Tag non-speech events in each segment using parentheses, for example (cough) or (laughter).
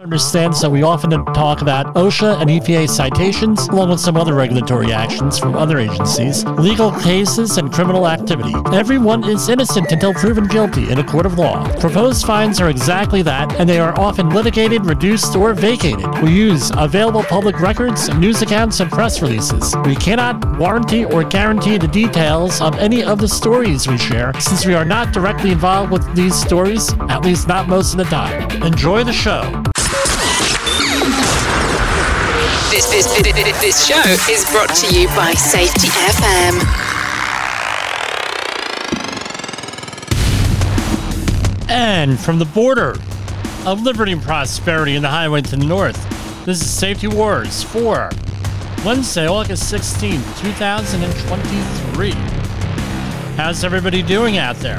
understands that we often talk about OSHA and EPA citations, along with some other regulatory actions from other agencies, legal cases, and criminal activity. Everyone is innocent until proven guilty in a court of law. Proposed fines are exactly that, and they are often litigated, reduced, or vacated. We use available public records, news accounts, and press releases. We cannot warranty or guarantee the details of any of the stories we share, since we are not directly involved with these stories, at least not most of the time. Enjoy the show. This, this, this, show is brought to you by Safety FM. And from the border of liberty and prosperity in the highway to the north, this is Safety Wars for Wednesday, August 16, 2023. How's everybody doing out there?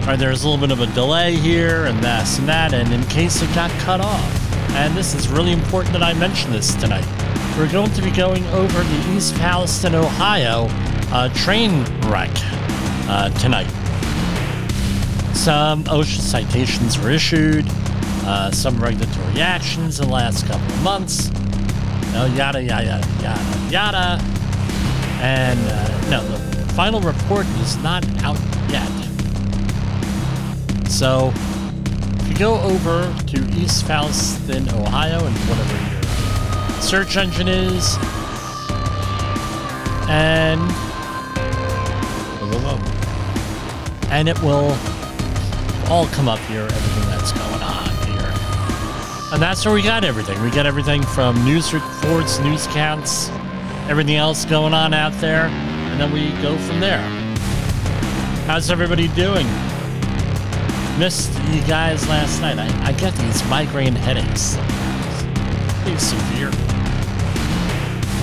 All right, there's a little bit of a delay here and this and that, and in case it got cut off, and this is really important that I mention this tonight. We're going to be going over the East Palestine, Ohio uh, train wreck uh, tonight. Some OSHA citations were issued, uh, some regulatory actions in the last couple of months, no, yada, yada, yada, yada. And uh, no, the final report is not out yet. So go over to East Palestine, Ohio, and whatever your search engine is, and and it will all come up here, everything that's going on here. And that's where we got everything. We got everything from news reports, news counts, everything else going on out there, and then we go from there. How's everybody doing? Missed you guys last night. I, I get these migraine headaches. Pretty severe.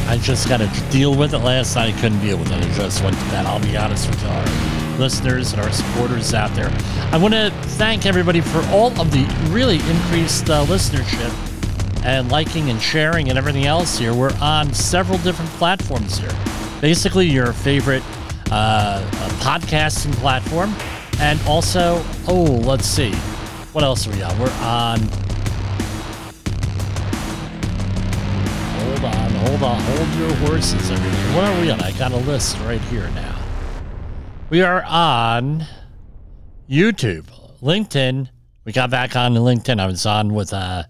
I just got to deal with it last night. I couldn't deal with it. I just went to bed. I'll be honest with our listeners and our supporters out there. I want to thank everybody for all of the really increased uh, listenership and liking and sharing and everything else here. We're on several different platforms here. Basically, your favorite uh, podcasting platform and also, oh, let's see. What else are we on? We're on. Hold on, hold on, hold your horses, everybody. What are we on? I got a list right here now. We are on YouTube, LinkedIn. We got back on LinkedIn. I was on with uh,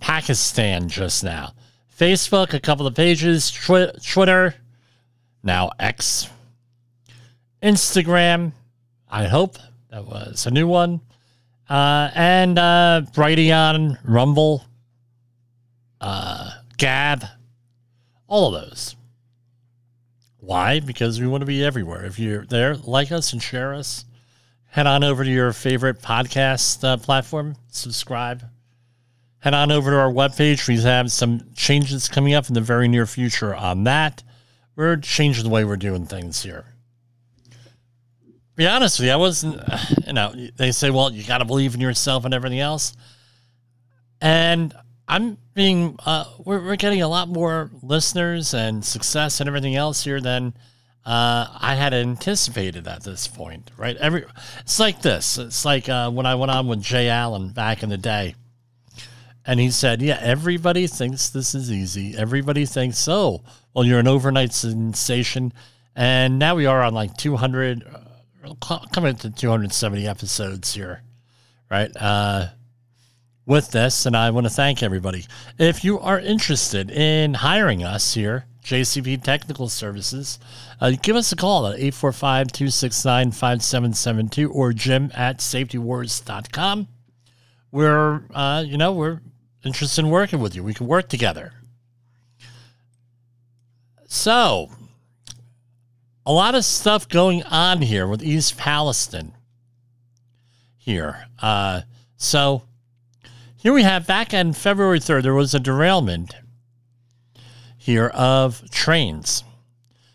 Pakistan just now. Facebook, a couple of pages. Twi- Twitter, now X. Instagram, I hope that was a new one. Uh, and uh, Brighteon, Rumble, uh, Gab, all of those. Why? Because we want to be everywhere. If you're there, like us and share us. Head on over to your favorite podcast uh, platform, subscribe. Head on over to our webpage. We have some changes coming up in the very near future on that. We're changing the way we're doing things here be honest with you, I wasn't, (sighs) you know, they say, well, you got to believe in yourself and everything else. And I'm being, uh, we're, we're getting a lot more listeners and success and everything else here than uh, I had anticipated at this point, right? Every, it's like this. It's like uh, when I went on with Jay Allen back in the day. And he said, Yeah, everybody thinks this is easy. Everybody thinks, oh, well, you're an overnight sensation. And now we are on like 200 coming to 270 episodes here, right? Uh, with this, and I want to thank everybody. If you are interested in hiring us here, JCP Technical Services, uh, give us a call at 845 269 5772 or jim at safetywars.com. We're, uh, you know, we're interested in working with you. We can work together. So, a lot of stuff going on here with East Palestine. Here. Uh, so here we have back on February 3rd, there was a derailment here of trains.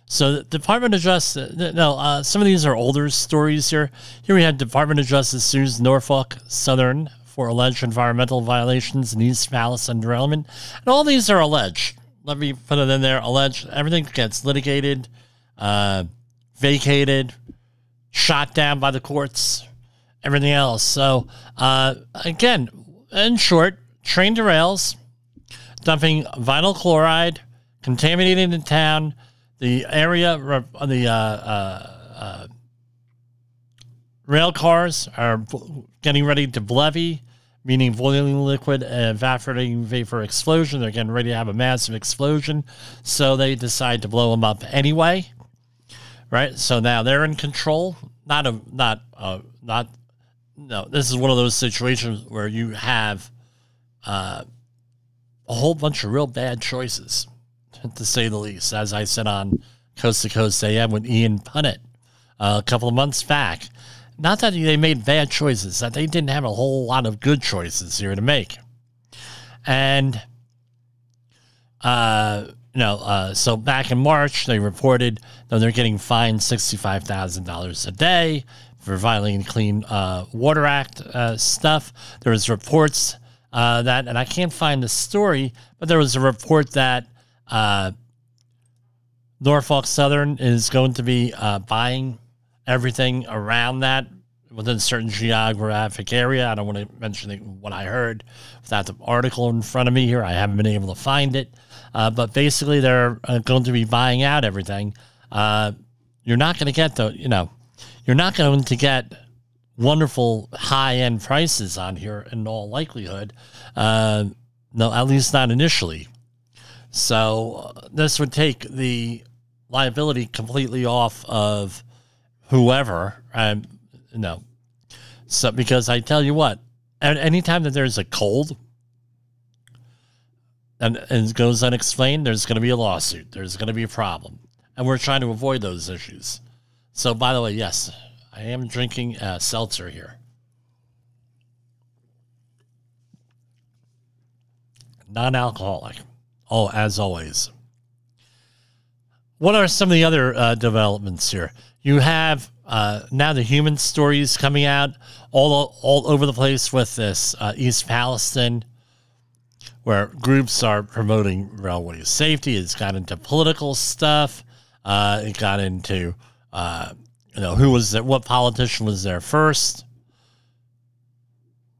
So the Department of Justice, no, uh, some of these are older stories here. Here we have Department of Justice sues Norfolk Southern for alleged environmental violations in East Palestine derailment. And all these are alleged. Let me put it in there. Alleged. Everything gets litigated uh, vacated, shot down by the courts, everything else. So, uh, again, in short, train derails, dumping vinyl chloride, contaminating the town. The area, the uh, uh, uh, rail cars are getting ready to BLEVE, meaning boiling liquid, evaporating vapor explosion. They're getting ready to have a massive explosion. So they decide to blow them up anyway. Right. So now they're in control. Not a, not, a not, no, this is one of those situations where you have uh, a whole bunch of real bad choices, to say the least. As I said on Coast to Coast AM with Ian Punnett uh, a couple of months back. Not that they made bad choices, that they didn't have a whole lot of good choices here to make. And, uh, you know, uh, so back in March, they reported that they're getting fined $65,000 a day for violating Clean uh, Water Act uh, stuff. There was reports uh, that, and I can't find the story, but there was a report that uh, Norfolk Southern is going to be uh, buying everything around that within a certain geographic area. I don't want to mention what I heard without the article in front of me here. I haven't been able to find it. Uh, but basically, they're uh, going to be buying out everything. Uh, you're not going to get the, you know, you're not going to get wonderful high end prices on here in all likelihood. Uh, no, at least not initially. So uh, this would take the liability completely off of whoever. Um, no. So because I tell you what, anytime that there's a cold and, and it goes unexplained, there's going to be a lawsuit. There's going to be a problem, and we're trying to avoid those issues. So, by the way, yes, I am drinking a seltzer here. Non-alcoholic. Oh, as always. What are some of the other uh, developments here? You have uh, now the human stories coming out all all over the place with this uh, East Palestine, where groups are promoting railway safety. It's got into political stuff. Uh, it got into uh, you know who was there, what politician was there first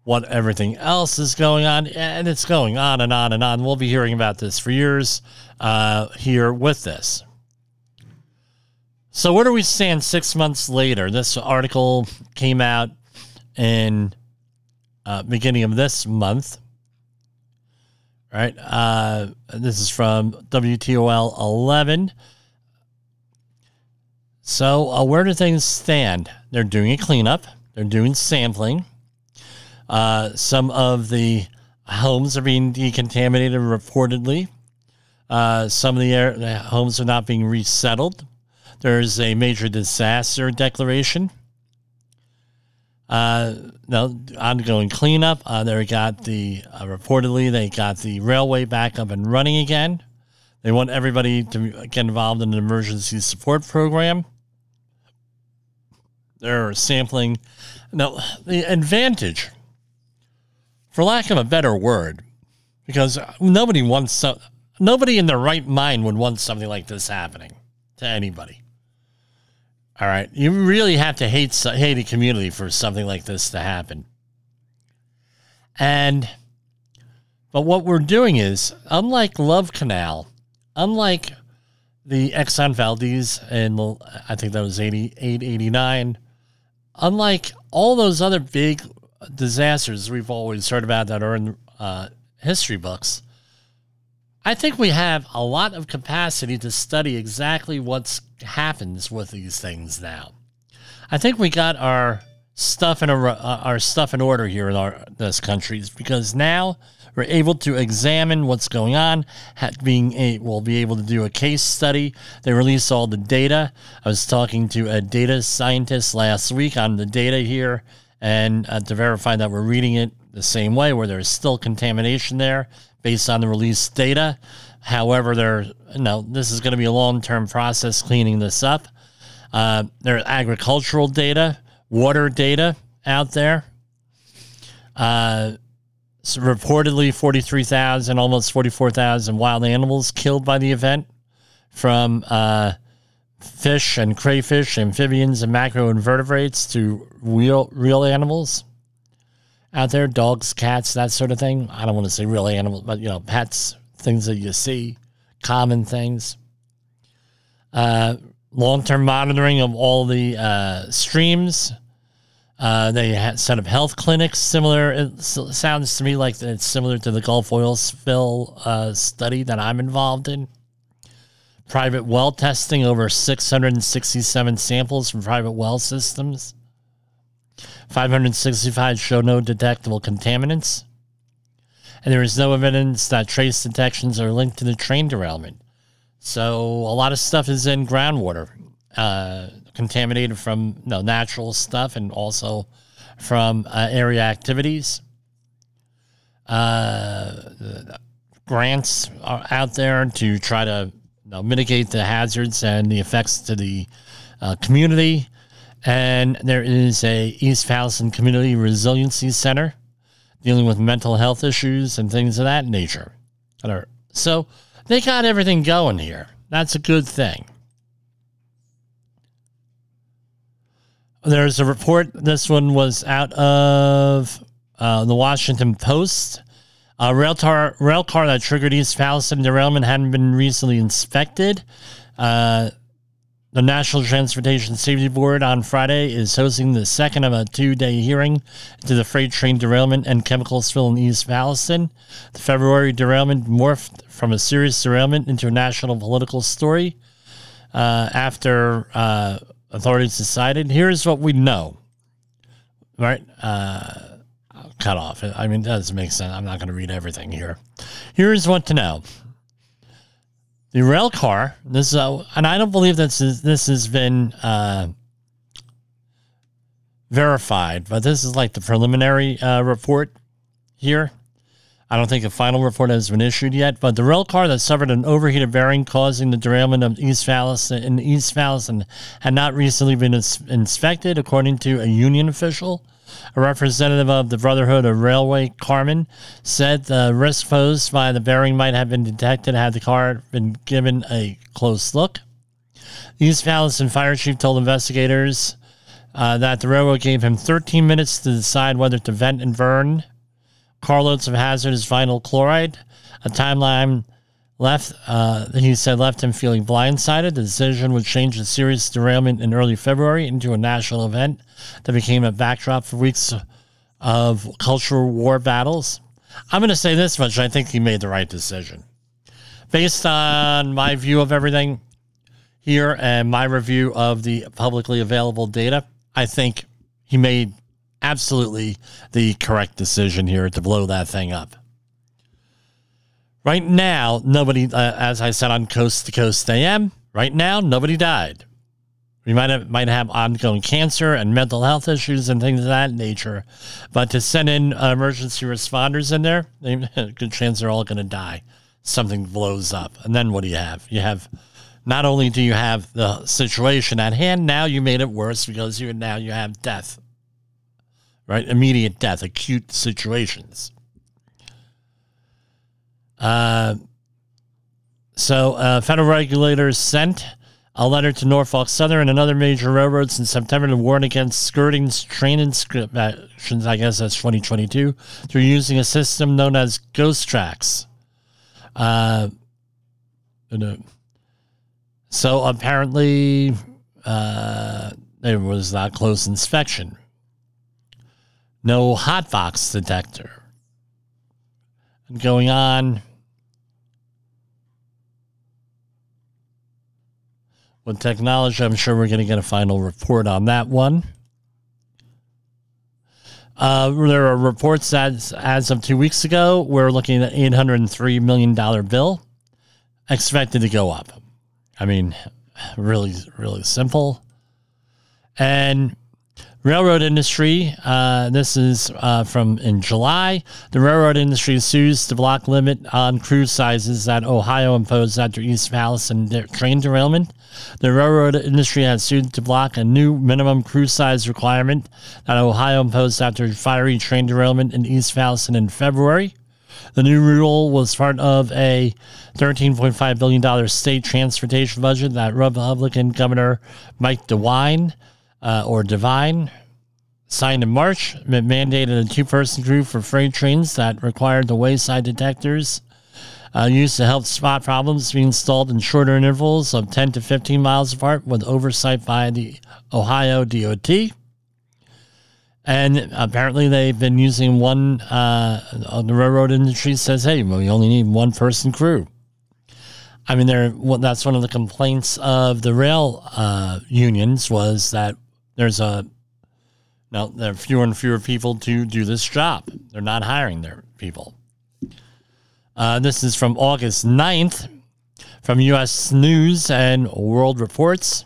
what everything else is going on, and it's going on and on and on. We'll be hearing about this for years uh, here with this. So, where do we stand six months later? This article came out in uh, beginning of this month. Right, uh, this is from WTOL 11. So, uh, where do things stand? They're doing a cleanup. They're doing sampling uh, some of the homes are being decontaminated reportedly. Uh, some of the, air, the homes are not being resettled. There's a major disaster declaration. Uh, no ongoing cleanup. Uh, they got the uh, reportedly they got the railway back up and running again. They want everybody to get involved in an emergency support program. They're sampling. Now, the advantage for lack of a better word, because nobody wants so, nobody in their right mind would want something like this happening to anybody. All right, you really have to hate hate a community for something like this to happen. And but what we're doing is, unlike Love Canal, unlike the Exxon Valdez and I think that was 88, 89, unlike all those other big disasters we've always heard about that are in uh, history books, I think we have a lot of capacity to study exactly what happens with these things now. I think we got our stuff in a, uh, our stuff in order here in our this country because now we're able to examine what's going on. Being a, we'll be able to do a case study. They release all the data. I was talking to a data scientist last week on the data here and uh, to verify that we're reading it the same way, where there's still contamination there based on the released data. However, there, no, this is going to be a long-term process cleaning this up. Uh, there are agricultural data, water data out there. Uh, so reportedly, 43,000, almost 44,000 wild animals killed by the event from uh, fish and crayfish, amphibians, and macroinvertebrates to real real animals out there, dogs, cats, that sort of thing. I don't want to say real animals, but you know, pets, things that you see, common things. Uh, Long term monitoring of all the uh, streams. Uh, they had set up health clinics similar. It sounds to me like it's similar to the Gulf oil spill uh, study that I'm involved in. Private well testing over 667 samples from private well systems. 565 show no detectable contaminants. And there is no evidence that trace detections are linked to the train derailment. So a lot of stuff is in groundwater, uh, contaminated from you know, natural stuff and also from uh, area activities. Uh, grants are out there to try to you know, mitigate the hazards and the effects to the uh, community. And there is a East Palestine Community Resiliency Center dealing with mental health issues and things of that nature. So they got everything going here. That's a good thing. There's a report. This one was out of uh, the Washington Post. A rail car, rail car that triggered East Palestine derailment hadn't been recently inspected. Uh, the National Transportation Safety Board on Friday is hosting the second of a two day hearing into the freight train derailment and chemical spill in East Palestine. The February derailment morphed from a serious derailment into a national political story uh, after uh, authorities decided. Here's what we know. Right? Uh, cut off. I mean, it does make sense. I'm not going to read everything here. Here's what to know the rail car. This is, uh, and I don't believe this is this has been uh, verified, but this is like the preliminary uh, report here. I don't think a final report has been issued yet, but the rail car that suffered an overheated bearing causing the derailment of East Palestine in East Palestine had not recently been ins- inspected, according to a union official. A representative of the Brotherhood of Railway Carmen said the risk posed by the bearing might have been detected had the car been given a close look. The East Palestine fire chief told investigators uh, that the railroad gave him 13 minutes to decide whether to vent and burn carloads of hazardous vinyl chloride. A timeline left, uh, he said, left him feeling blindsided. The decision would change the serious derailment in early February into a national event that became a backdrop for weeks of cultural war battles. I'm going to say this much I think he made the right decision. Based on my view of everything here and my review of the publicly available data, I think he made absolutely the correct decision here to blow that thing up. Right now, nobody, uh, as I said on Coast to Coast AM, right now, nobody died. We might have might have ongoing cancer and mental health issues and things of that nature, but to send in emergency responders in there, (laughs) good chance they're all going to die. Something blows up, and then what do you have? You have not only do you have the situation at hand, now you made it worse because you now you have death, right? Immediate death, acute situations. Uh, so, uh, federal regulators sent a letter to Norfolk Southern and other major railroads in September to warn against skirting train inspections, I guess that's 2022, through using a system known as ghost tracks. Uh, so apparently, uh, there was not close inspection. No hot hotbox detector. And going on with technology, I'm sure we're going to get a final report on that one. Uh, there are reports that as of two weeks ago, we're looking at an $803 million bill expected to go up. I mean, really, really simple. And Railroad industry, uh, this is uh, from in July. The railroad industry sues to block limit on crew sizes that Ohio imposed after East Palestine train derailment. The railroad industry has sued to block a new minimum crew size requirement that Ohio imposed after fiery train derailment in East Palestine in February. The new rule was part of a $13.5 billion state transportation budget that Republican Governor Mike DeWine, uh, or Divine, signed in March. It mandated a two person crew for freight trains that required the wayside detectors uh, used to help spot problems be installed in shorter intervals of 10 to 15 miles apart with oversight by the Ohio DOT. And apparently, they've been using one. Uh, the railroad industry says, "Hey, we only need one person crew." I mean, they well, that's one of the complaints of the rail uh, unions was that there's a now there are fewer and fewer people to do this job. They're not hiring their people. Uh, this is from August 9th from U.S. News and World Reports.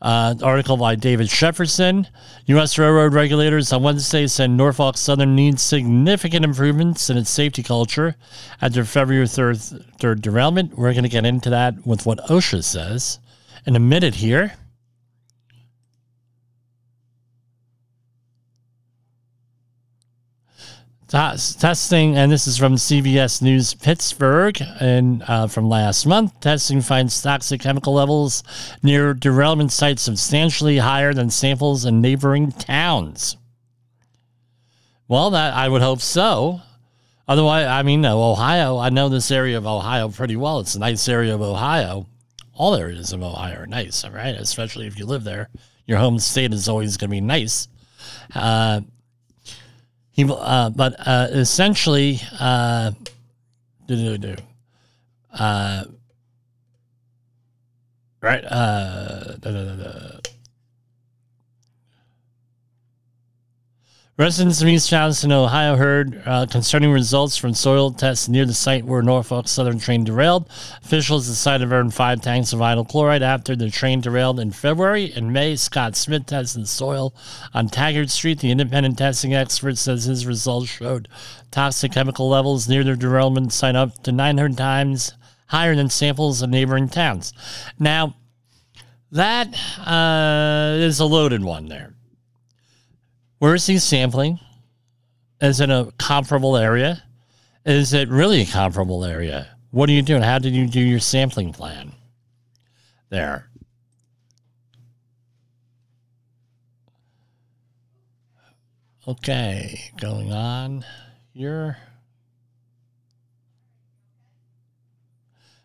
Uh, article by David Shepardson. U.S. railroad regulators on Wednesday said Norfolk Southern needs significant improvements in its safety culture after February 3rd, 3rd derailment. We're going to get into that with what OSHA says in a minute here. Testing, and this is from CBS News Pittsburgh, and uh, from last month. Testing finds toxic chemical levels near derailment sites substantially higher than samples in neighboring towns. Well, that I would hope so. Otherwise, I mean, Ohio. I know this area of Ohio pretty well. It's a nice area of Ohio. All areas of Ohio are nice, all right. Especially if you live there, your home state is always going to be nice. Uh, he, uh, but uh, essentially, uh, do, do, do, uh, right? Uh, da, da, da, Residents of East Johnston, Ohio heard uh, concerning results from soil tests near the site where Norfolk Southern train derailed. Officials decided to burn five tanks of vinyl chloride after the train derailed in February. In May, Scott Smith tested the soil on Taggart Street. The independent testing expert says his results showed toxic chemical levels near the derailment site up to 900 times higher than samples of neighboring towns. Now, that uh, is a loaded one there where is he sampling? Is it a comparable area? Is it really a comparable area? What are you doing? How did you do your sampling plan there? Okay, going on here.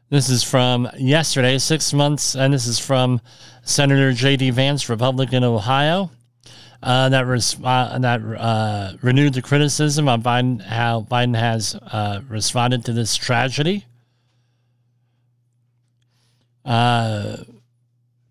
This is from yesterday, six months, and this is from Senator J.D. Vance, Republican, Ohio uh, that uh, that uh, renewed the criticism on Biden, how Biden has uh, responded to this tragedy. Uh,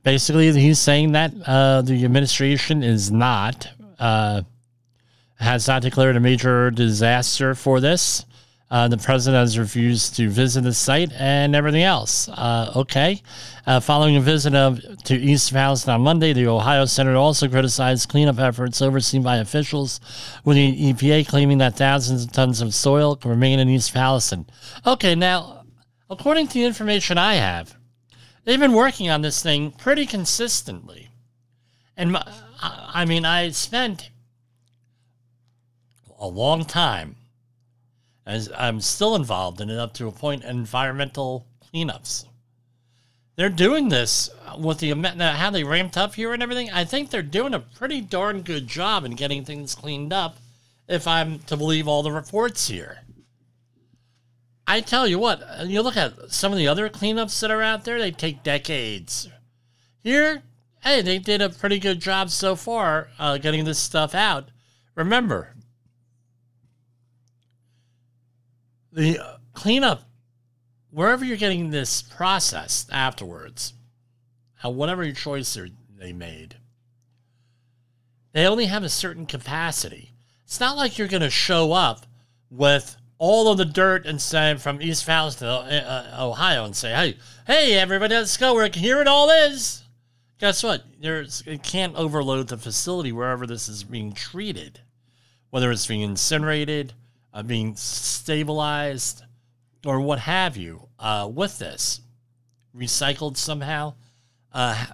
basically, he's saying that uh, the administration is not has not declared a major disaster for this. Uh, the president has refused to visit the site and everything else. Uh, okay. Uh, following a visit of, to East Palestine on Monday, the Ohio senator also criticized cleanup efforts overseen by officials, with the EPA claiming that thousands of tons of soil remain in East Palestine. Okay, now, according to the information I have, they've been working on this thing pretty consistently. And my, I mean, I spent a long time as I'm still involved in it up to a point environmental cleanups. They're doing this with the how they ramped up here and everything. I think they're doing a pretty darn good job in getting things cleaned up, if I'm to believe all the reports here. I tell you what, you look at some of the other cleanups that are out there, they take decades. Here, hey, they did a pretty good job so far uh, getting this stuff out. Remember, the uh, cleanup wherever you're getting this processed afterwards, how whatever your choice they made, they only have a certain capacity. It's not like you're going to show up with all of the dirt and sand from East Falls uh, uh, Ohio, and say, "Hey, hey, everybody, let's go. We're here. It all is." Guess what? There's it can't overload the facility wherever this is being treated, whether it's being incinerated, uh, being stabilized, or what have you uh, with this recycled somehow. Uh,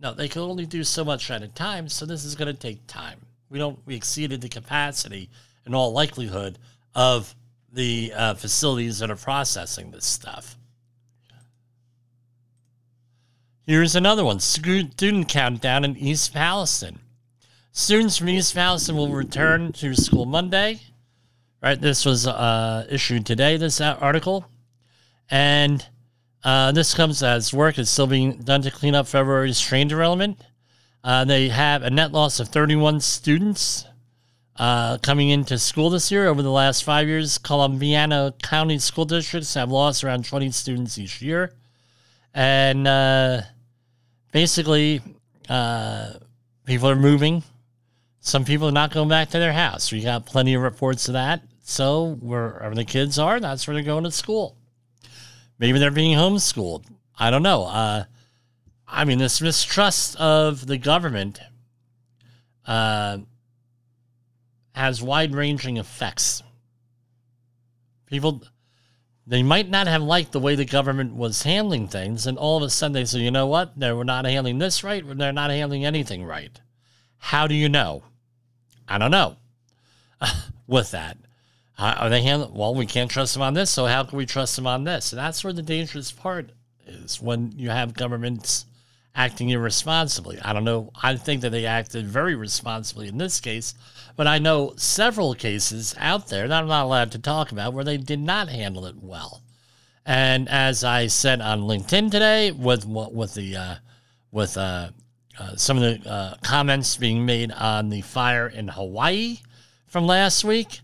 no, they can only do so much at a time, so this is going to take time. We don't we exceeded the capacity in all likelihood of the uh, facilities that are processing this stuff. Here's another one student countdown in East Palestine. Students from East Palestine will return to school Monday. Right, this was uh, issued today, this article. And uh, this comes as work is still being done to clean up February's train derailment. Uh, they have a net loss of 31 students uh, coming into school this year. Over the last five years, Columbiana County school districts have lost around 20 students each year. And uh, basically, uh, people are moving. Some people are not going back to their house. We got plenty of reports of that. So, wherever the kids are, that's where they're going to school. Maybe they're being homeschooled. I don't know. Uh, I mean, this mistrust of the government uh, has wide ranging effects. People, they might not have liked the way the government was handling things, and all of a sudden they say, you know what? They were not handling this right, they're not handling anything right. How do you know? I don't know. (laughs) With that, are they handling? Well, we can't trust them on this, so how can we trust them on this? And that's where the dangerous part is when you have governments acting irresponsibly. I don't know. I think that they acted very responsibly in this case, but I know several cases out there that I'm not allowed to talk about where they did not handle it well. And as I said on LinkedIn today, with with the uh, with uh, uh, some of the uh, comments being made on the fire in Hawaii from last week,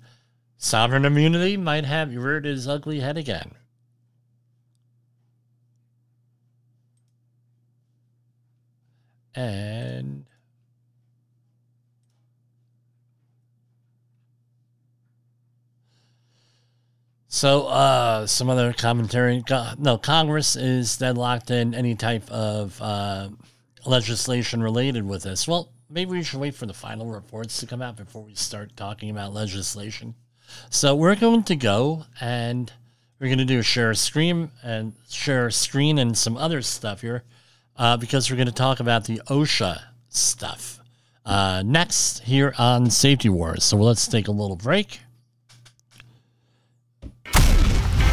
sovereign immunity might have reared its ugly head again. And so, uh, some other commentary. No, Congress is deadlocked in any type of uh, legislation related with this. Well, maybe we should wait for the final reports to come out before we start talking about legislation. So we're going to go and we're going to do a share screen and share screen and some other stuff here uh, because we're going to talk about the OSHA stuff uh, next here on Safety Wars. So let's take a little break.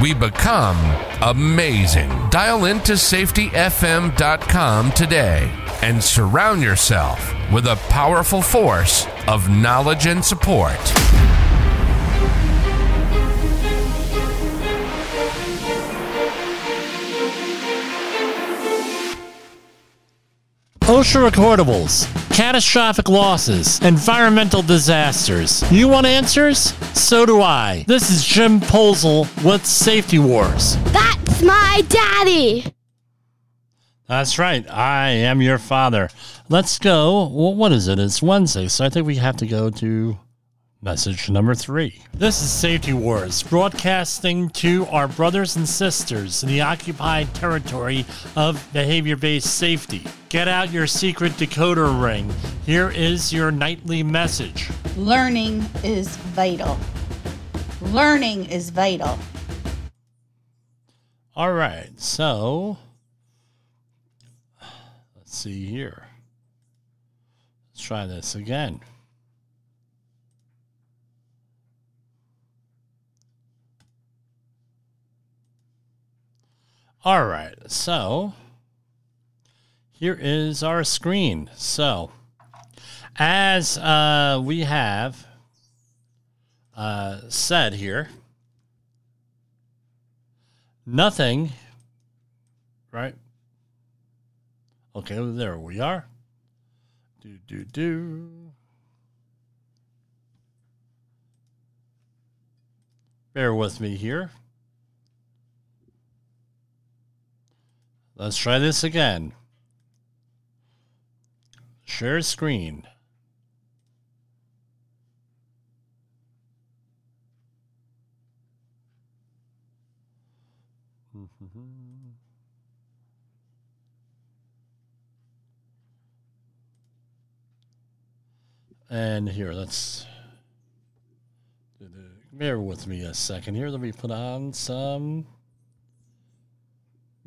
we become amazing. Dial into safetyfm.com today and surround yourself with a powerful force of knowledge and support. OSHA recordables, catastrophic losses, environmental disasters. You want answers? So do I. This is Jim Posel with Safety Wars. That's my daddy. That's right. I am your father. Let's go. Well, what is it? It's Wednesday, so I think we have to go to message number three. This is Safety Wars, broadcasting to our brothers and sisters in the occupied territory of behavior based safety. Get out your secret decoder ring. Here is your nightly message. Learning is vital. Learning is vital. All right, so let's see here. Let's try this again. All right, so here is our screen. So, as uh, we have uh, said here, nothing, right? Okay, there we are. do, do, do. Bear with me here. Let's try this again. Share screen. And here, let's bear with me a second here. Let me put on some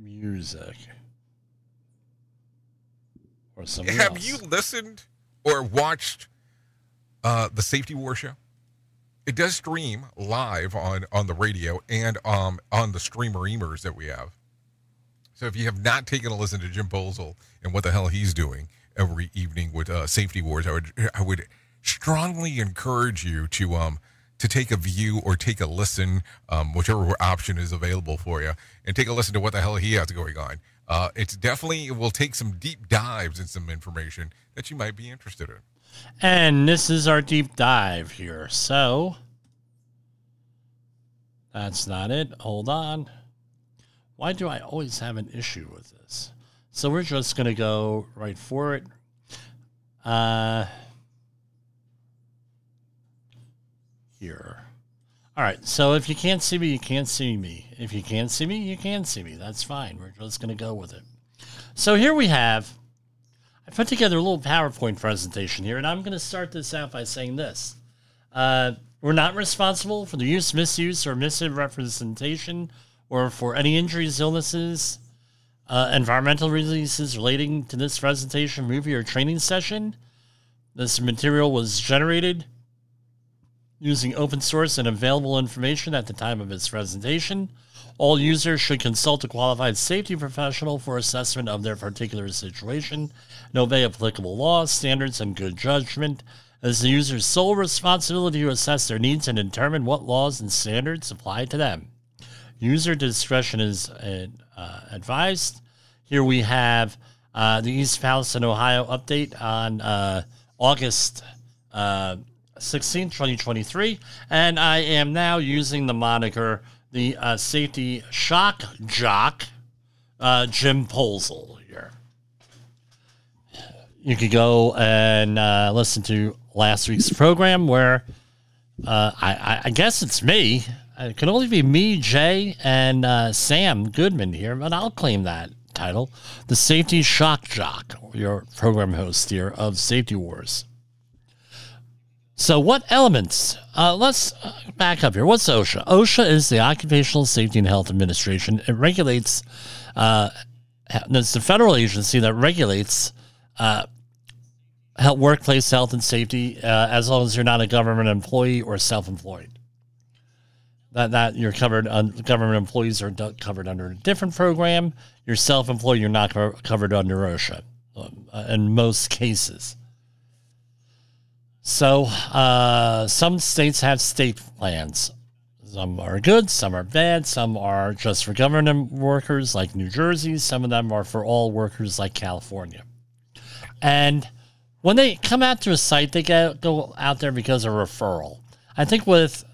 music or something Have else. you listened or watched uh, the Safety War show? It does stream live on on the radio and um on the streamer emers that we have. So if you have not taken a listen to Jim Bolzel and what the hell he's doing every evening with uh, Safety Wars, I would I would strongly encourage you to um to take a view or take a listen, um, whichever option is available for you, and take a listen to what the hell he has going on. Uh, it's definitely it will take some deep dives in some information that you might be interested in. And this is our deep dive here. So that's not it. Hold on. Why do I always have an issue with this? So we're just going to go right for it. Uh, here. All right. So if you can't see me, you can't see me. If you can't see me, you can see me. That's fine. We're just going to go with it. So here we have I put together a little PowerPoint presentation here, and I'm going to start this out by saying this. Uh, we're not responsible for the use, misuse, or misrepresentation, or for any injuries, illnesses, uh, environmental releases relating to this presentation, movie, or training session. This material was generated using open source and available information at the time of its presentation. All users should consult a qualified safety professional for assessment of their particular situation and obey applicable laws, standards, and good judgment. It is the user's sole responsibility to assess their needs and determine what laws and standards apply to them. User discretion is uh, advised. Here we have uh, the East Palestine, Ohio update on uh, August uh, 16, 2023. And I am now using the moniker the uh, safety shock jock, uh, Jim Polzel here. You could go and uh, listen to last week's program where uh, I, I, I guess it's me. It can only be me, Jay, and uh, Sam Goodman here, but I'll claim that title. The Safety Shock Jock, your program host here of Safety Wars. So, what elements? Uh, let's uh, back up here. What's OSHA? OSHA is the Occupational Safety and Health Administration. It regulates, uh, it's the federal agency that regulates uh, health, workplace health and safety uh, as long as you're not a government employee or self employed. That, that you're covered, on, government employees are covered under a different program. You're self employed, you're not co- covered under OSHA uh, in most cases. So, uh, some states have state plans. Some are good, some are bad, some are just for government workers like New Jersey, some of them are for all workers like California. And when they come out to a site, they get, go out there because of referral. I think with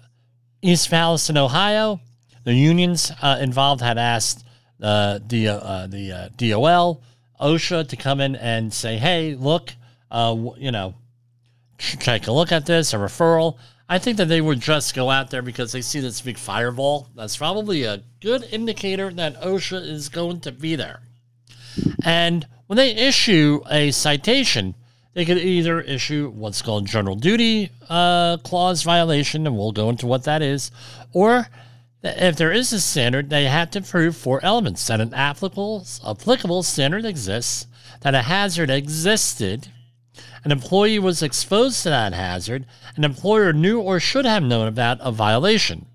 East Palestine, Ohio, the unions uh, involved had asked uh, the, uh, the uh, DOL, OSHA to come in and say, hey, look, uh, you know, take a look at this, a referral. I think that they would just go out there because they see this big fireball. That's probably a good indicator that OSHA is going to be there. And when they issue a citation, they could either issue what's called general duty uh, clause violation, and we'll go into what that is, or if there is a standard, they have to prove four elements that an applicable applicable standard exists, that a hazard existed, an employee was exposed to that hazard, an employer knew or should have known about a violation.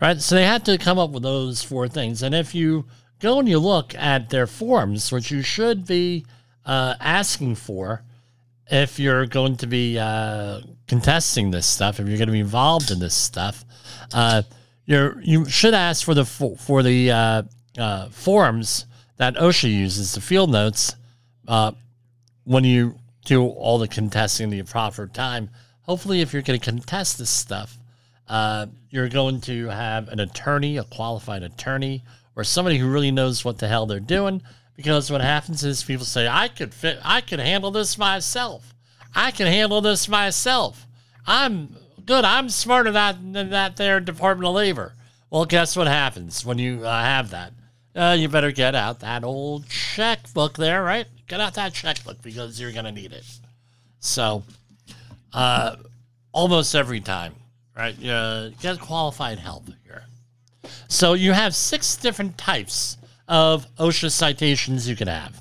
Right? So they had to come up with those four things. And if you go and you look at their forms, which you should be uh, asking for if you're going to be uh, contesting this stuff, if you're going to be involved in this stuff, uh, you're, you should ask for the for the uh, uh, forms that OSHA uses, the field notes, uh, when you do all the contesting the proper time. Hopefully, if you're going to contest this stuff, uh, you're going to have an attorney, a qualified attorney, or somebody who really knows what the hell they're doing. Because what happens is people say, "I could fit, I could handle this myself. I can handle this myself. I'm good. I'm smarter than than that there Department of Labor." Well, guess what happens when you uh, have that? Uh, you better get out that old checkbook there, right? Get out that checkbook because you're going to need it. So, uh, almost every time, right? You get qualified help here. So, you have six different types of OSHA citations you can have.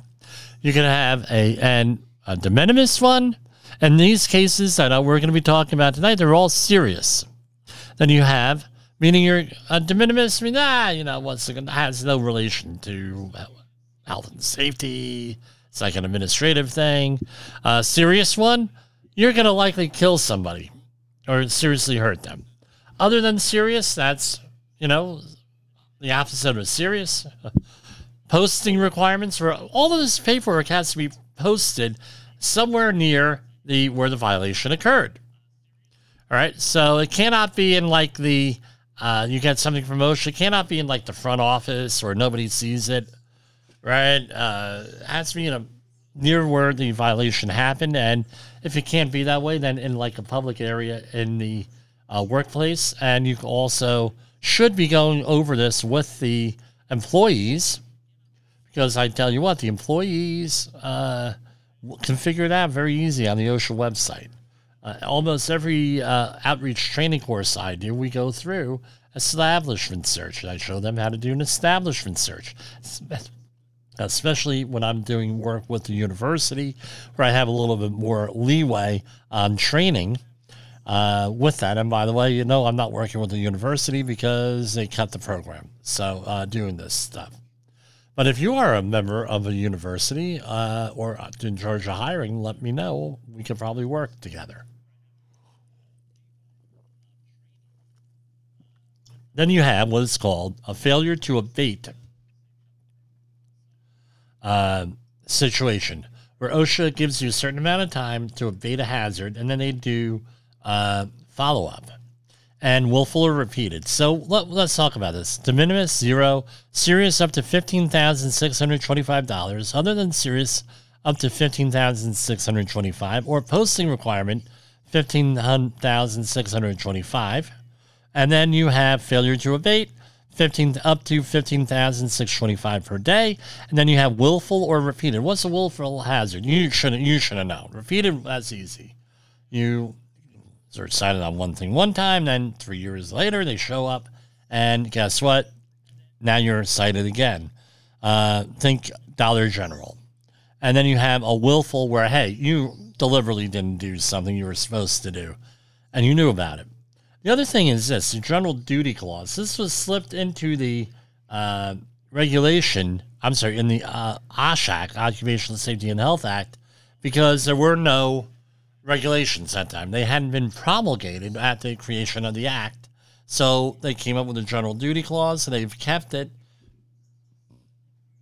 You can have a, an, a de minimis one. And these cases that we're going to be talking about tonight, they're all serious. Then you have meaning you're a de minimis. I mean, ah, you know, once again, has no relation to health and safety. It's like an administrative thing. A serious one, you're going to likely kill somebody or seriously hurt them. Other than serious, that's, you know, the opposite of serious. (laughs) Posting requirements for all of this paperwork has to be posted somewhere near the where the violation occurred. All right, so it cannot be in like the uh, you get something from OSHA. It cannot be in like the front office or nobody sees it, right? Uh, has to be in a near where the violation happened. And if it can't be that way, then in like a public area in the uh, workplace. And you also should be going over this with the employees because I tell you what, the employees uh, can figure it out very easy on the OSHA website. Uh, almost every uh, outreach training course I do, we go through establishment search. I show them how to do an establishment search, especially when I'm doing work with the university where I have a little bit more leeway on training. Uh, with that, and by the way, you know, I'm not working with the university because they cut the program. So, uh, doing this stuff. But if you are a member of a university uh, or in charge of hiring, let me know. We could probably work together. Then you have what is called a failure to abate uh, situation, where OSHA gives you a certain amount of time to abate a hazard, and then they do uh, follow up and willful or repeated. So let, us talk about this. De minimis, zero. Serious, up to $15,625. Other than serious, up to $15,625. Or posting requirement, $15,625. And then you have failure to abate, 15 up to 15,625 per day. And then you have willful or repeated. What's a willful hazard? You shouldn't you shouldn't know. Repeated, that's easy. You are cited on one thing one time, then three years later they show up, and guess what? Now you're cited again. Uh, think Dollar General. And then you have a willful where, hey, you deliberately didn't do something you were supposed to do, and you knew about it. The other thing is this the general duty clause. This was slipped into the uh, regulation, I'm sorry, in the uh, OSH Act, Occupational Safety and Health Act, because there were no regulations at that time. They hadn't been promulgated at the creation of the act. So they came up with a general duty clause and they've kept it.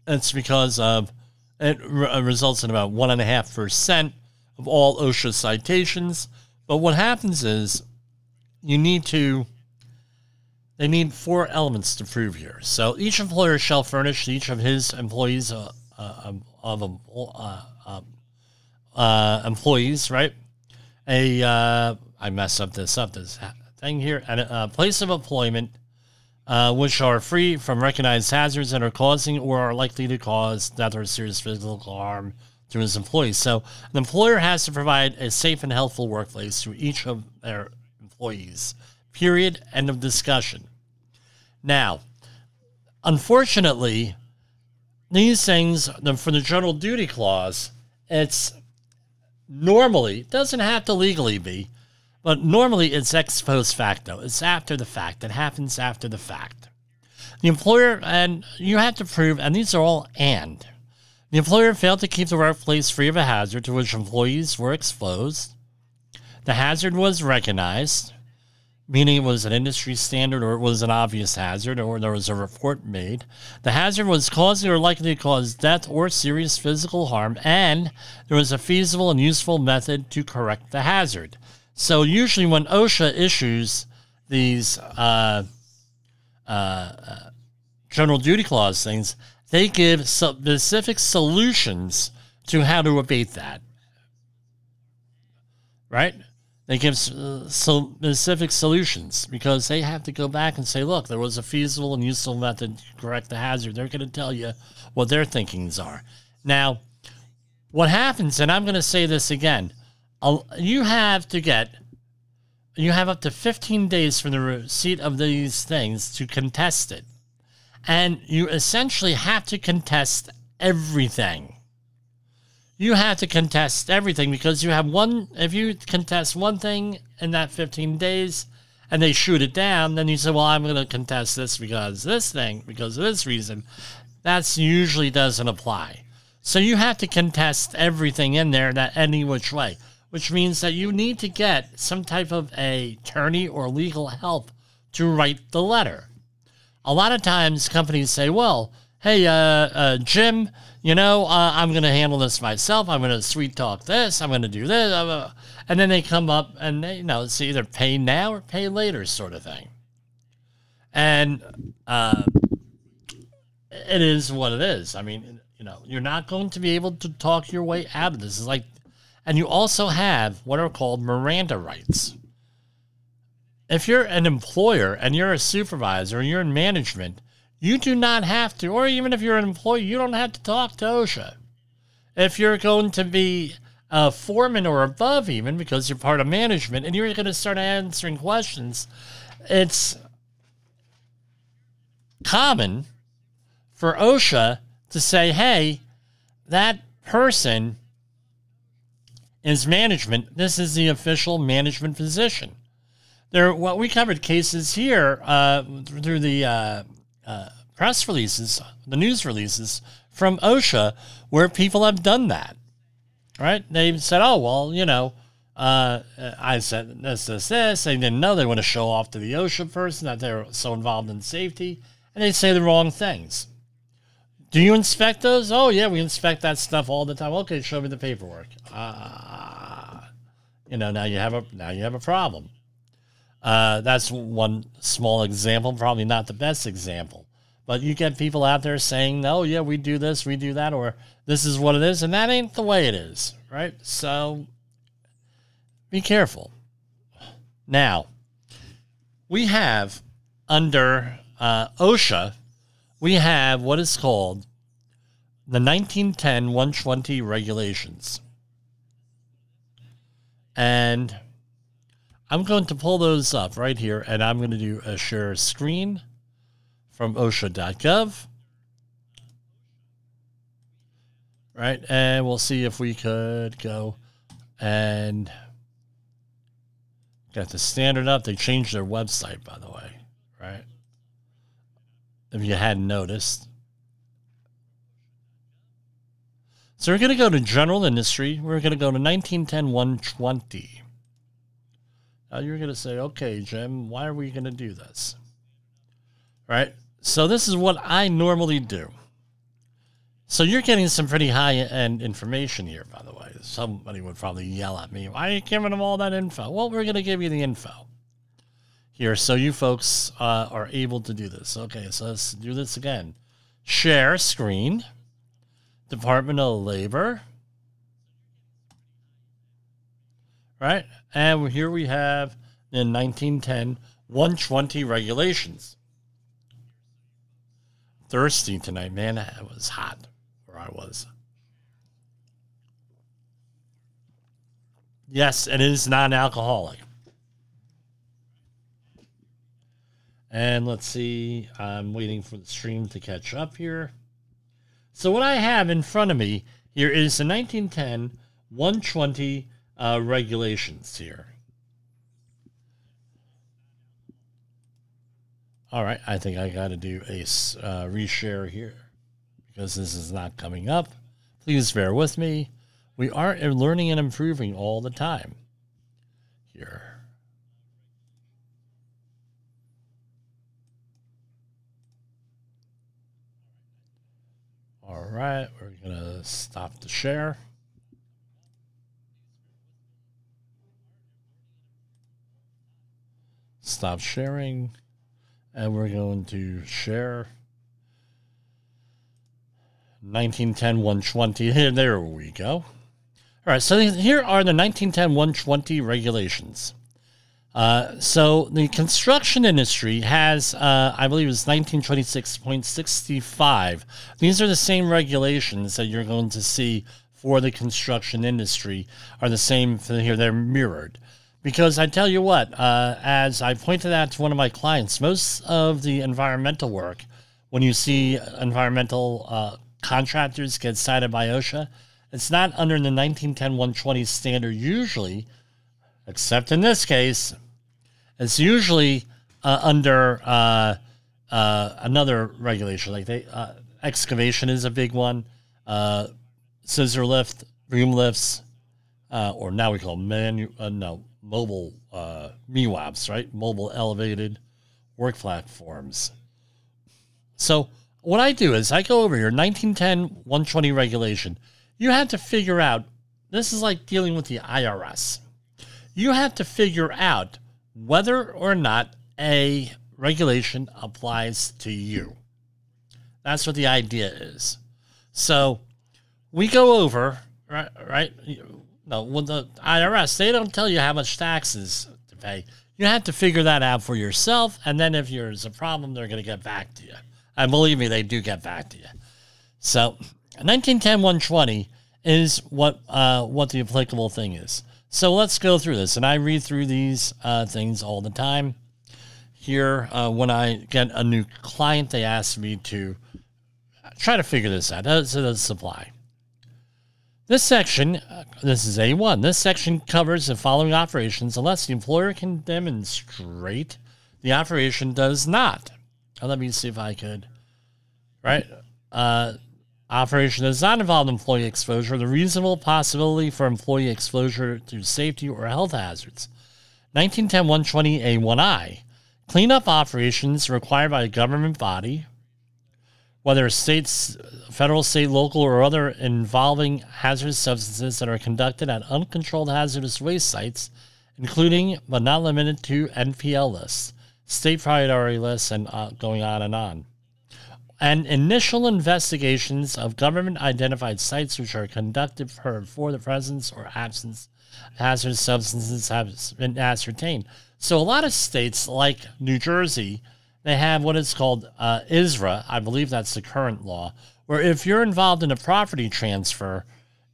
It's because of it re- results in about one and a half percent of all OSHA citations. But what happens is you need to they need four elements to prove here. So each employer shall furnish each of his employees uh, uh, of uh, um, uh, employees, right? A uh, I mess up this up this thing here, and a place of employment uh, which are free from recognized hazards that are causing or are likely to cause death or serious physical harm to his employees. So the employer has to provide a safe and healthful workplace to each of their employees. Period. End of discussion. Now, unfortunately, these things for the general duty clause, it's normally doesn't have to legally be, but normally it's ex post facto. It's after the fact. It happens after the fact. The employer and you have to prove, and these are all and. The employer failed to keep the workplace free of a hazard to which employees were exposed. The hazard was recognized. meaning it was an industry standard or it was an obvious hazard or there was a report made. The hazard was causing or likely to cause death or serious physical harm, and there was a feasible and useful method to correct the hazard. So, usually, when OSHA issues these uh, uh, general duty clause things, they give specific solutions to how to abate that. Right? They give uh, specific solutions because they have to go back and say, look, there was a feasible and useful method to correct the hazard. They're going to tell you what their thinkings are. Now, what happens, and I'm going to say this again, you have to get, you have up to 15 days from the receipt of these things to contest it. And you essentially have to contest everything you have to contest everything because you have one if you contest one thing in that 15 days and they shoot it down then you say well i'm going to contest this because this thing because of this reason. That's usually doesn't apply. So you have to contest everything in there that any which way which means that you need to get some type of a attorney or legal help to write the letter. A lot of times companies say well hey uh, uh, jim you know, uh, I'm going to handle this myself. I'm going to sweet talk this. I'm going to do this. And then they come up and they, you know, it's either pay now or pay later sort of thing. And uh, it is what it is. I mean, you know, you're not going to be able to talk your way out of this. It's like, and you also have what are called Miranda rights. If you're an employer and you're a supervisor and you're in management, you do not have to, or even if you're an employee, you don't have to talk to OSHA. If you're going to be a foreman or above, even because you're part of management and you're going to start answering questions, it's common for OSHA to say, hey, that person is management. This is the official management position. There, what we covered cases here uh, through the uh, uh, press releases, the news releases from OSHA where people have done that. Right? They said, oh, well, you know, uh, I said this, this, this. They didn't know. They want to show off to the OSHA person that they're so involved in safety, and they say the wrong things. Do you inspect those? Oh, yeah, we inspect that stuff all the time. Okay, show me the paperwork. Uh, you know, now you have a now you have a problem. Uh, that's one small example, probably not the best example. But you get people out there saying, no, yeah, we do this, we do that, or this is what it is, and that ain't the way it is, right? So be careful. Now, we have under uh, OSHA, we have what is called the 1910 120 regulations. And I'm going to pull those up right here and I'm going to do a share screen from OSHA.gov. Right, and we'll see if we could go and get the standard up. They changed their website, by the way, right? If you hadn't noticed. So we're going to go to general industry. We're going to go to 1910 120. Now you're going to say, okay, Jim, why are we going to do this? Right? So this is what I normally do. So you're getting some pretty high end information here, by the way. Somebody would probably yell at me, why are you giving them all that info? Well, we're going to give you the info here so you folks uh, are able to do this. Okay, so let's do this again. Share screen, Department of Labor. Right? And here we have in 1910 120 regulations. Thirsty tonight, man. It was hot where I was. Yes, and it is non alcoholic. And let's see, I'm waiting for the stream to catch up here. So, what I have in front of me here is the 1910 120 uh, regulations here. All right, I think I got to do a uh, reshare here because this is not coming up. Please bear with me. We are uh, learning and improving all the time here. All right, we're going to stop the share. Stop sharing, and we're going to share 1910 120. (laughs) Here, there we go. All right, so here are the 1910 120 regulations. Uh, so the construction industry has, uh, I believe, it's 1926.65. These are the same regulations that you're going to see for the construction industry are the same here. They're mirrored. Because I tell you what, uh, as I pointed out to one of my clients, most of the environmental work, when you see environmental uh, contractors get cited by OSHA, it's not under the 1910-120 standard usually, except in this case, it's usually uh, under uh, uh, another regulation. Like they, uh, excavation is a big one. Scissor lift, boom lifts, or now we call manu- no mobile uh, MIWAPs, right? Mobile elevated work platforms. So what I do is I go over here, 1910 120 regulation. You have to figure out. This is like dealing with the IRS. You have to figure out whether or not a regulation applies to you. That's what the idea is. So we go over, right? right no, with the IRS, they don't tell you how much taxes to pay. You have to figure that out for yourself. And then if there's a problem, they're going to get back to you. And believe me, they do get back to you. So 1910 120 is what, uh, what the applicable thing is. So let's go through this. And I read through these uh, things all the time. Here, uh, when I get a new client, they ask me to try to figure this out. How does it apply? This section, uh, this is A1. This section covers the following operations unless the employer can demonstrate the operation does not. Let me see if I could. Right? Uh, Operation does not involve employee exposure, the reasonable possibility for employee exposure to safety or health hazards. 1910 120A1I. Cleanup operations required by a government body, whether states, federal, state, local, or other involving hazardous substances that are conducted at uncontrolled hazardous waste sites, including but not limited to NPL lists, state priority lists, and uh, going on and on and initial investigations of government identified sites which are conducted for, for the presence or absence of hazardous substances have been ascertained. So, a lot of states, like New Jersey, they have what is called uh, ISRA. I believe that's the current law, where if you're involved in a property transfer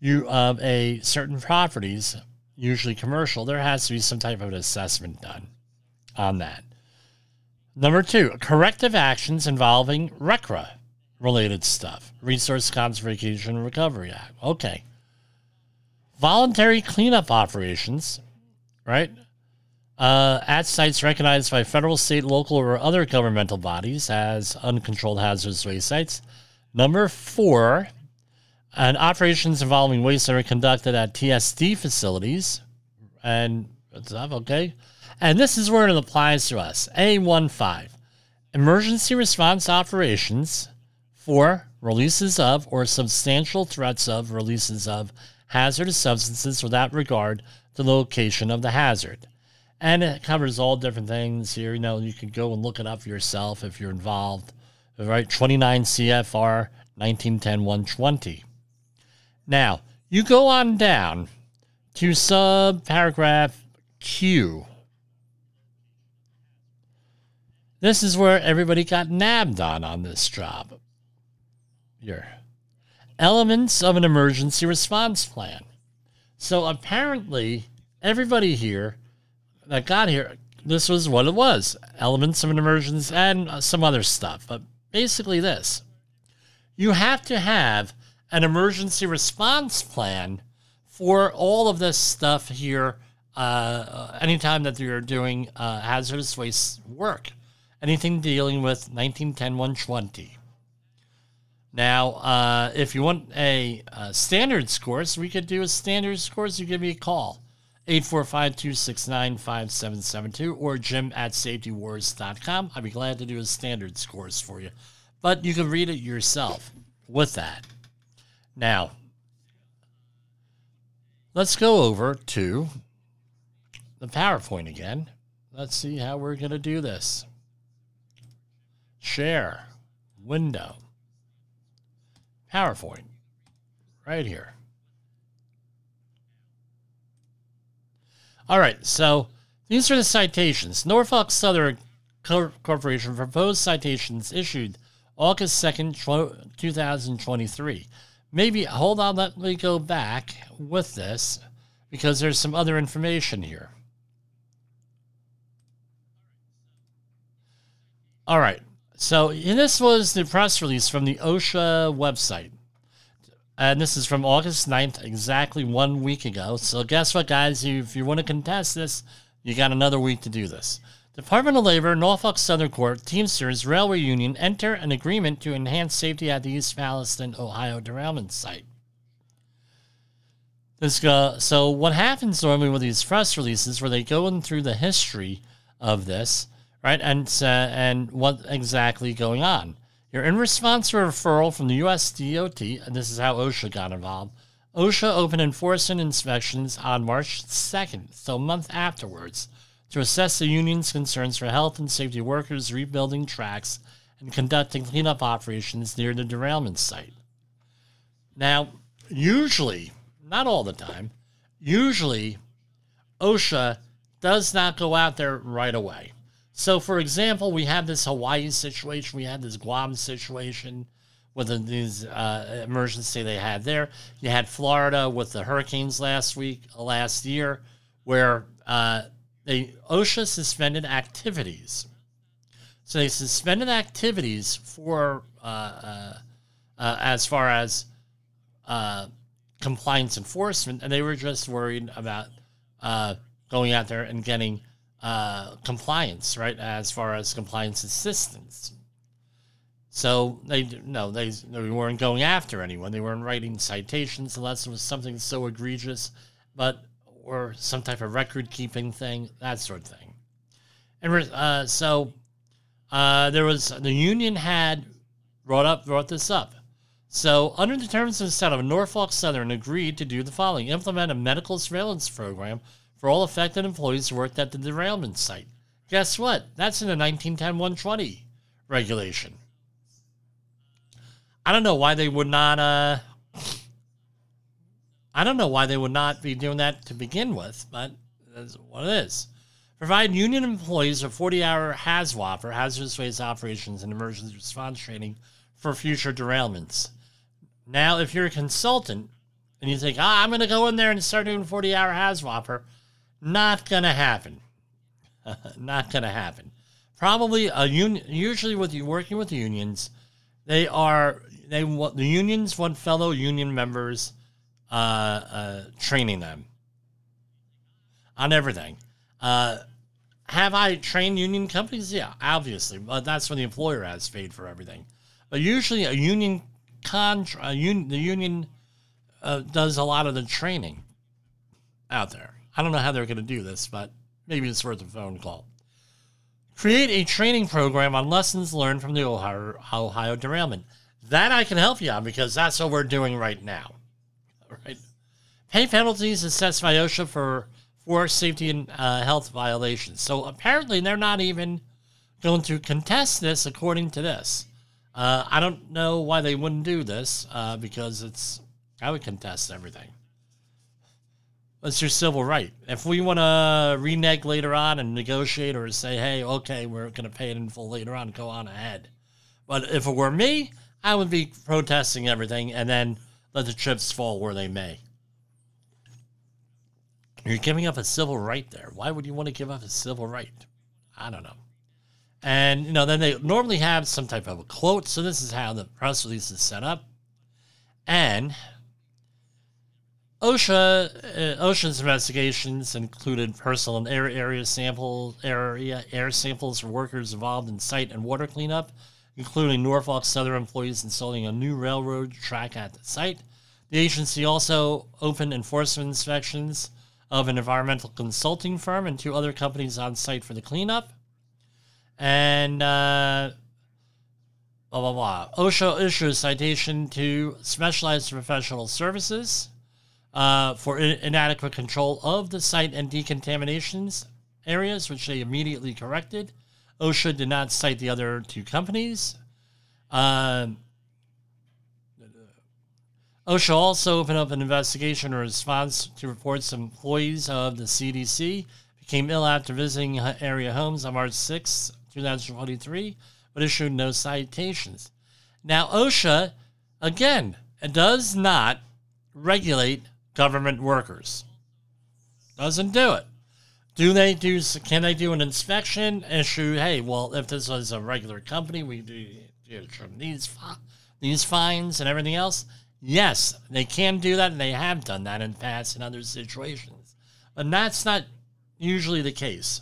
you of a certain properties, usually commercial, there has to be some type of assessment done on that. Number two, corrective actions involving RCRA related stuff, Resource Conservation Recovery Act. Okay. Voluntary cleanup operations, right? Uh, at sites recognized by federal, state, local, or other governmental bodies as uncontrolled hazardous waste sites. Number four, and operations involving waste that are conducted at TSD facilities. And okay. And this is where it applies to us. A15 Emergency response operations for releases of or substantial threats of releases of hazardous substances without regard to the location of the hazard. And it covers all different things here. You know, you can go and look it up yourself if you're involved. Right? 29 CFR 1910 120. Now, you go on down to sub paragraph Q This is where everybody got nabbed on on this job. Your elements of an emergency response plan. So apparently, everybody here that got here, this was what it was elements of an emergency and some other stuff. But basically, this you have to have an emergency response plan for all of this stuff here uh, anytime that you're doing uh, hazardous waste work anything dealing with 1910 120. Now, uh, if you want a, a, standard course, we could do a standards course. You give me a call, 845-269-5772 or jim at safetywars.com. I'd be glad to do a standards course for you. But you can read it yourself. with that. Now, let's go over to the PowerPoint again. Let's see how we're going to do this. Share, window, PowerPoint, right here. All right, so these are the citations. Norfolk Southern Cor- Corporation proposed citations issued August 2nd, 2023. Maybe, hold on, let me go back with this because there's some other information here. All right, so this was the press release from the OSHA website. And this is from August 9th, exactly one week ago. So, guess what, guys? If you want to contest this, you got another week to do this. Department of Labor, Norfolk Southern Corp, Teamsters, Railway Union enter an agreement to enhance safety at the East Palestine, Ohio derailment site. This uh, so what happens normally with these press releases, where they go in through the history of this, right, and uh, and what exactly going on. You're in response to a referral from the U.S. DOT, and this is how OSHA got involved. OSHA opened enforcement inspections on March 2nd, so a month afterwards, to assess the union's concerns for health and safety workers rebuilding tracks and conducting cleanup operations near the derailment site. Now, usually, not all the time, usually OSHA does not go out there right away. So, for example, we have this Hawaii situation, we had this Guam situation with the, these uh, emergency they had there. You had Florida with the hurricanes last week, uh, last year, where uh, they OSHA suspended activities. So they suspended activities for uh, uh, uh, as far as compliance enforcement, and they were just worried about going out there and getting uh, compliance, right? As far as compliance assistance. So they no, they they weren't going after anyone. They weren't writing citations unless it was something so egregious, but or some type of record keeping thing, that sort of thing. And uh, so uh, there was the union had brought up brought this up. So under the terms of the settlement, Norfolk Southern agreed to do the following: implement a medical surveillance program for all affected employees who worked at the derailment site. Guess what? That's in the 1910-120 regulation. I don't know why they would not. Uh, I don't know why they would not be doing that to begin with, but that's what it is. Provide union employees a 40-hour HAZWOP or hazardous waste operations and emergency response training for future derailments. Now, if you're a consultant and you think, ah, I'm going to go in there and start doing 40-hour HAZWOPer, not going to happen. (laughs) not going to happen. Probably a union. Usually, with you working with unions, they are they want the unions want fellow union members uh, uh, training them on everything. Uh, have I trained union companies? Yeah, obviously, but that's when the employer has paid for everything. But usually, a union contra, a un, the union uh, does a lot of the training out there. I don't know how they're going to do this, but maybe it's worth a phone call. Create a training program on lessons learned from the Ohio, Ohio derailment. That I can help you on because that's what we're doing right now. Right? Pay penalties assessed by OSHA for for safety and uh, health violations. So apparently they're not even going to contest this according to this. Uh, I don't know why they wouldn't do this uh, because it's I would contest everything. It's your civil right. If we want to renege later on and negotiate or say, hey, okay, we're going to pay it in full later on, go on ahead. But if it were me, I would be protesting everything and then let the chips fall where they may. You're giving up a civil right there. Why would you want to give up a civil right? I don't know. And, you know, then they normally have some type of a quote. So this is how the press release is set up. And OSHA, uh, OSHA's investigations included personal and air area sample area air samples for workers involved in site and water cleanup, including Norfolk Southern employees installing a new railroad track at the site. The agency also opened enforcement inspections of an environmental consulting firm and two other companies on site for the cleanup. And uh, blah blah blah. OSHA issued a citation to Specialized Professional Services uh, for in- inadequate control of the site and decontaminations areas, which they immediately corrected. OSHA did not cite the other two companies. Um, OSHA also opened up an investigation in response to reports employees of the CDC became ill after visiting area homes on March 6, 2023, but issued no citations. Now, OSHA, again, does not regulate government workers. Doesn't do it. Do they do? Can they do an inspection? Issue? Hey, well, if this was a regular company, we do, do these these fines and everything else. Yes, they can do that, and they have done that in past in other situations. But that's not usually the case.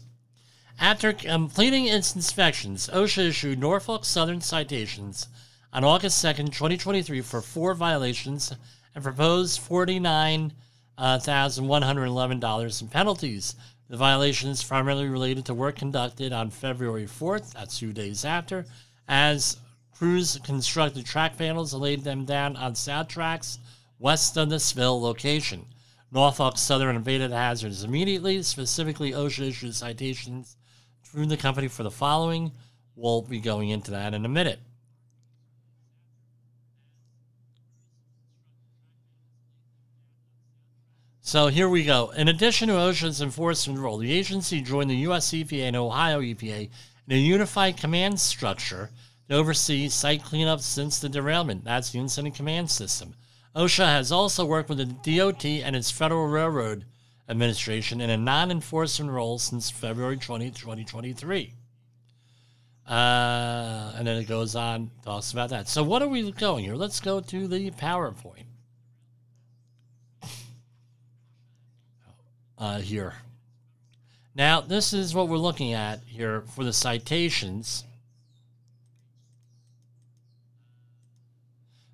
After completing its inspections, OSHA issued Norfolk Southern citations on August 2nd, 2023, for four violations and proposed $49,111 uh, in penalties. The violations primarily related to work conducted on February 4th, that's two days after, as crews constructed track panels and laid them down on south tracks west of the spill location. Norfolk Southern invaded hazards immediately. Specifically, OSHA issued citations through the company for the following. We'll be going into that in a minute. So here we go. In addition to OSHA's enforcement role, the agency joined the U.S. EPA and Ohio EPA in a unified command structure to oversee site cleanup since the derailment. That's the incident command system. OSHA has also worked with the DOT and its Federal Railroad Administration in a non enforcement role since February 20, 2023. Uh, and then it goes on, talks about that. So, what are we going here? Let's go to the PowerPoint. Uh, here. Now, this is what we're looking at here for the citations.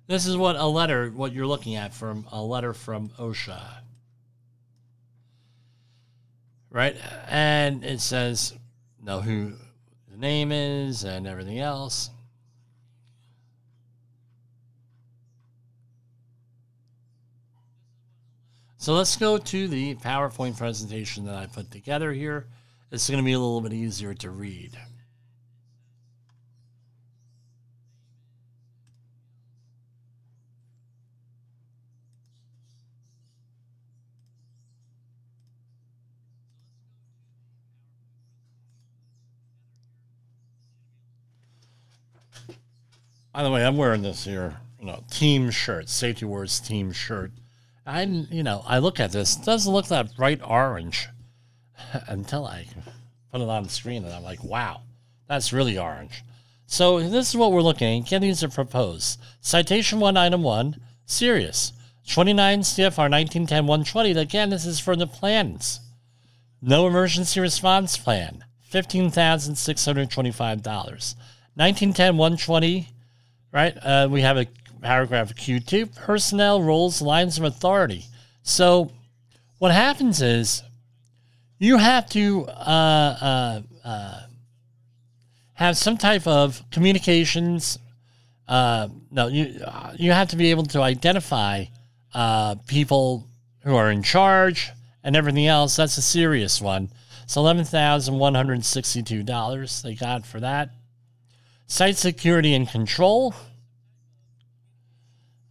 This is what a letter, what you're looking at from a letter from OSHA. Right? And it says, know who the name is and everything else. So let's go to the PowerPoint presentation that I put together here. It's going to be a little bit easier to read. By the way, I'm wearing this here, you know, team shirt, Safety Wars team shirt. I, you know, I look at this. It doesn't look that bright orange (laughs) until I put it on the screen, and I'm like, wow, that's really orange. So this is what we're looking at. These are proposed. Citation one, item one, serious. 29 CFR 1910-120. Again, this is for the plans. No emergency response plan. $15,625. 1910-120, right? Uh, we have a paragraph Q2, personnel roles, lines of authority. So what happens is you have to uh, uh, uh, have some type of communications. Uh, no, you you have to be able to identify uh, people who are in charge and everything else. That's a serious one. It's eleven thousand one hundred sixty-two dollars they got for that. Site security and control.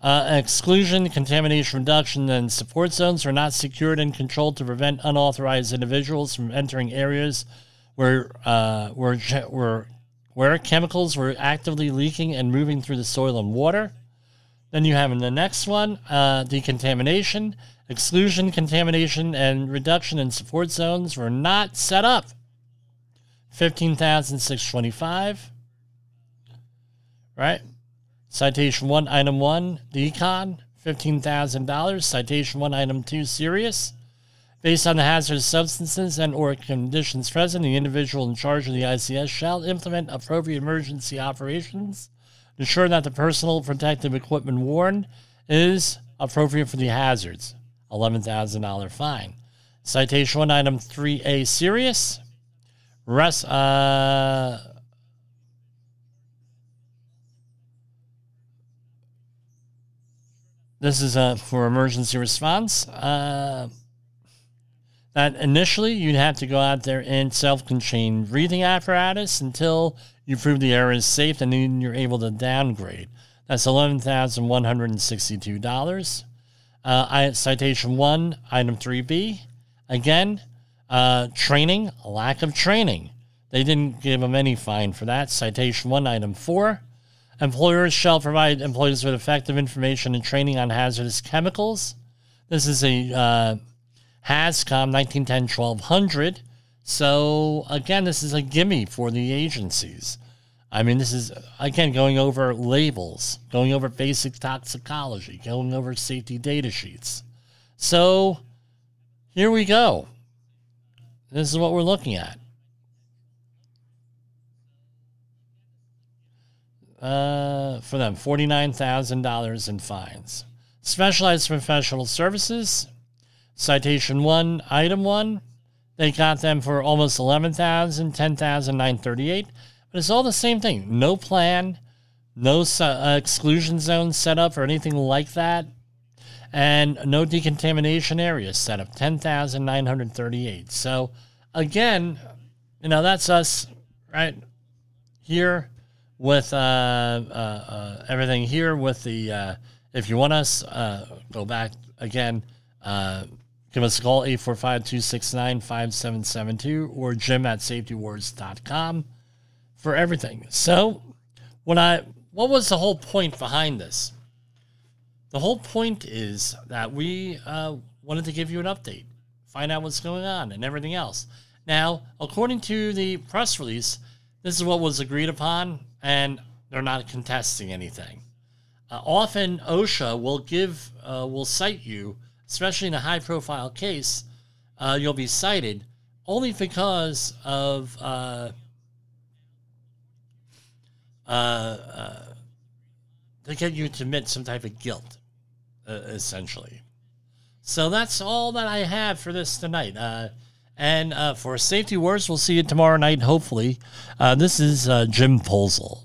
Uh, exclusion, contamination reduction, and support zones are not secured and controlled to prevent unauthorized individuals from entering areas where uh, where, where where chemicals were actively leaking and moving through the soil and water. Then you have in the next one uh, decontamination, exclusion, contamination, and reduction in support zones were not set up. Fifteen thousand six twenty-five. Right. Citation 1, Item 1, Decon, $15,000. Citation 1, Item 2, Serious. Based on the hazardous substances and or conditions present, the individual in charge of the ICS shall implement appropriate emergency operations, ensure that the personal protective equipment worn is appropriate for the hazards. $11,000 fine. Citation 1, Item 3A, Serious. Rest, uh, this is uh, for emergency response. Uh, that initially you'd have to go out there in self-contained breathing apparatus until you prove the error is safe, and then you're able to downgrade. That's eleven thousand one hundred and sixty-two dollars. Uh, citation one, item three B. Again, uh, training, lack of training. They didn't give them any fine for that. Citation one, item four. Employers shall provide employees with effective information and training on hazardous chemicals. This is a uh, HAZCOM 1910 1200. So, again, this is a gimme for the agencies. I mean, this is, again, going over labels, going over basic toxicology, going over safety data sheets. So, here we go. This is what we're looking at. Uh, for them, $49,000 in fines. Specialized professional services, citation one, item one, they got them for almost 11,000, 10,938. But it's all the same thing. No plan, no uh, exclusion zone set up or anything like that, and no decontamination area set up. 10,938. So again, you know that's us right here with uh, uh, uh, everything here with the. Uh, if you want us, uh, go back again. Give us a call 845-269-5772 or jim at safetywars.com for everything. So, when I what was the whole point behind this? The whole point is that we wanted to give you an update, find out what's going on, and everything else. Now, according to the press release, this is what was agreed upon, and they're not contesting anything. Uh, often, OSHA will give, uh, will cite you, especially in a high-profile case. Uh, you'll be cited only because of uh, uh, uh, to get you to admit some type of guilt, essentially. So that's all that I have for this tonight. And uh, for Safety Wars, we'll see you tomorrow night, hopefully. Uh, this is uh, Jim Polzel.